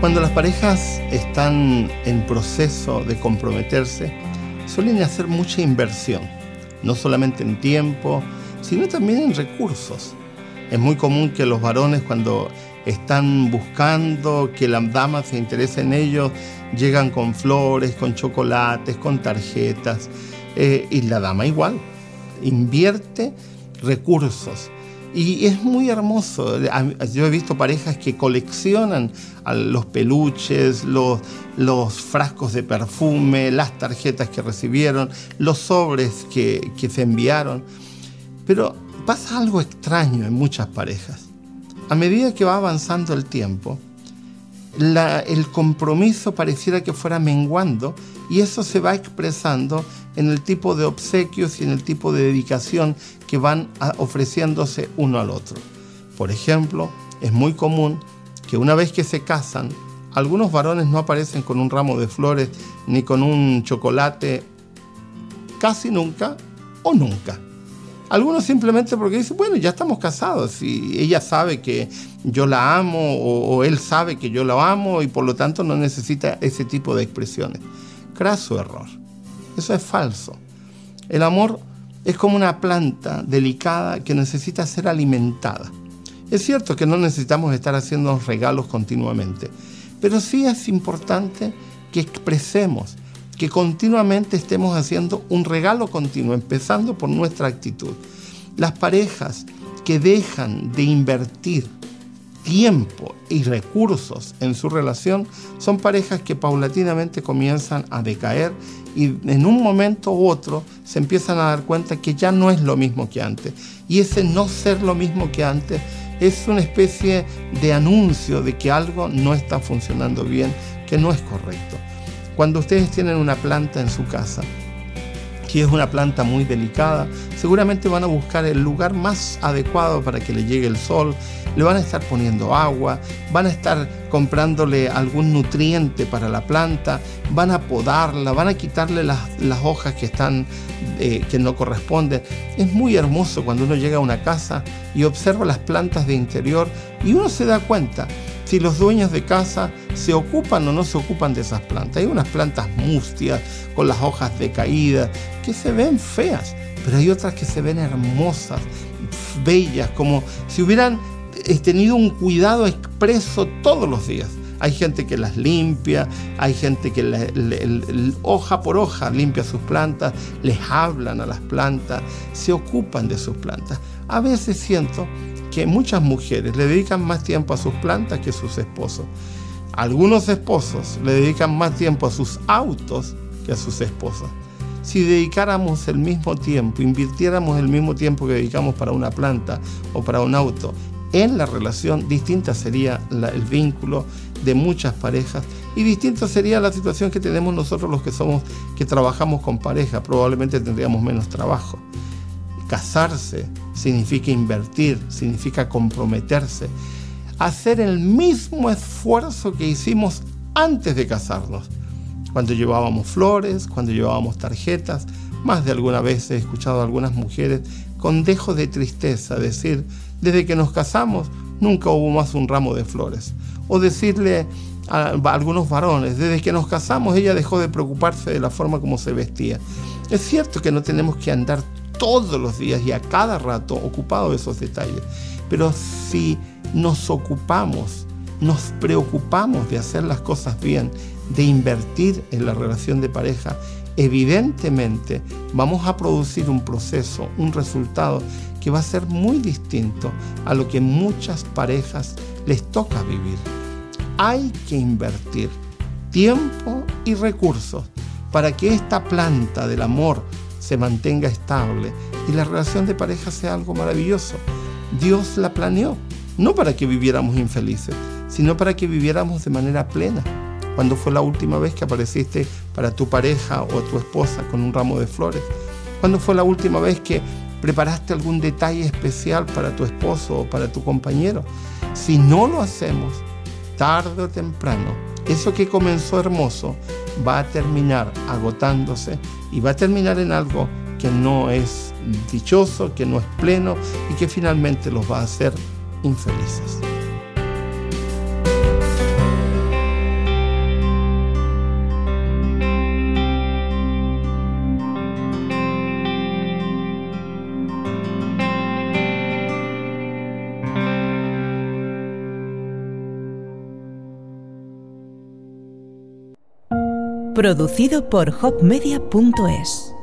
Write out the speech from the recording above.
Cuando las parejas están en proceso de comprometerse, suelen hacer mucha inversión, no solamente en tiempo, sino también en recursos. Es muy común que los varones cuando están buscando que la dama se interese en ellos, llegan con flores, con chocolates, con tarjetas, eh, y la dama igual, invierte recursos. Y es muy hermoso. Yo he visto parejas que coleccionan los peluches, los, frascos de perfume, las tarjetas que recibieron, los sobres que se enviaron. Pero pasa algo extraño en muchas parejas. A medida que va avanzando el tiempo, el compromiso pareciera que fuera menguando y eso se va expresando en el tipo de obsequios y en el tipo de dedicación que van ofreciéndose uno al otro. Por ejemplo, es muy común que una vez que se casan, algunos varones no aparecen con un ramo de flores ni con un chocolate casi nunca o nunca. Algunos simplemente porque dicen, bueno, ya estamos casados y ella sabe que yo la amo o, él sabe que yo la amo y por lo tanto no necesita ese tipo de expresiones. Craso error. Eso es falso. El amor es como una planta delicada que necesita ser alimentada. Es cierto que no necesitamos estar haciendo regalos continuamente, pero sí es importante que expresemos que continuamente estemos haciendo un regalo continuo, empezando por nuestra actitud. Las parejas que dejan de invertir tiempo y recursos en su relación son parejas que paulatinamente comienzan a decaer y en un momento u otro se empiezan a dar cuenta que ya no es lo mismo que antes. Y ese no ser lo mismo que antes es una especie de anuncio de que algo no está funcionando bien, que no es correcto. Cuando ustedes tienen una planta en su casa, que es una planta muy delicada, seguramente van a buscar el lugar más adecuado para que le llegue el sol, le van a estar poniendo agua, van a estar comprándole algún nutriente para la planta, van a podarla, van a quitarle las, hojas que están eh, que no corresponden. Es muy hermoso cuando uno llega a una casa y observa las plantas de interior y uno se da cuenta si los dueños de casa se ocupan o no se ocupan de esas plantas. Hay unas plantas mustias con las hojas decaídas que se ven feas, pero hay otras que se ven hermosas, bellas, como si hubieran eh, tenido un cuidado expreso todos los días. Hay gente que las limpia, hay gente que hoja por hoja limpia sus plantas, les hablan a las plantas, se ocupan de sus plantas. A veces siento que muchas mujeres le dedican más tiempo a sus plantas que a sus esposos. Algunos esposos le dedican más tiempo a sus autos que a sus esposas. Si dedicáramos el mismo tiempo, invirtiéramos el mismo tiempo que dedicamos para una planta o para un auto en la relación, distinta sería el vínculo de muchas parejas y distinta sería la situación que tenemos nosotros los que somos que trabajamos con pareja, probablemente tendríamos menos trabajo. Casarse significa invertir, significa comprometerse, hacer el mismo esfuerzo que hicimos antes de casarnos, cuando llevábamos flores, cuando llevábamos tarjetas. Más de alguna vez he escuchado a algunas mujeres con dejo de tristeza decir, desde que nos casamos nunca hubo más un ramo de flores. O decirle a, algunos varones, desde que nos casamos ella dejó de preocuparse de la forma como se vestía. Es cierto que no tenemos que andar todos los días y a cada rato ocupado de esos detalles. Pero si nos ocupamos, nos preocupamos de hacer las cosas bien, de invertir en la relación de pareja, evidentemente vamos a producir un proceso, un resultado que va a ser muy distinto a lo que muchas parejas les toca vivir. Hay que invertir tiempo y recursos para que esta planta del amor se mantenga estable y la relación de pareja sea algo maravilloso. Dios la planeó, no para que viviéramos infelices, sino para que viviéramos de manera plena. ¿Cuándo fue la última vez que apareciste para tu pareja o tu esposa con un ramo de flores? ¿Cuándo fue la última vez que preparaste algún detalle especial para tu esposo o para tu compañero? Si no lo hacemos, tarde o temprano, eso que comenzó hermoso va a terminar agotándose y va a terminar en algo que no es dichoso, que no es pleno y que finalmente los va a hacer infelices. Producido por hopmedia.es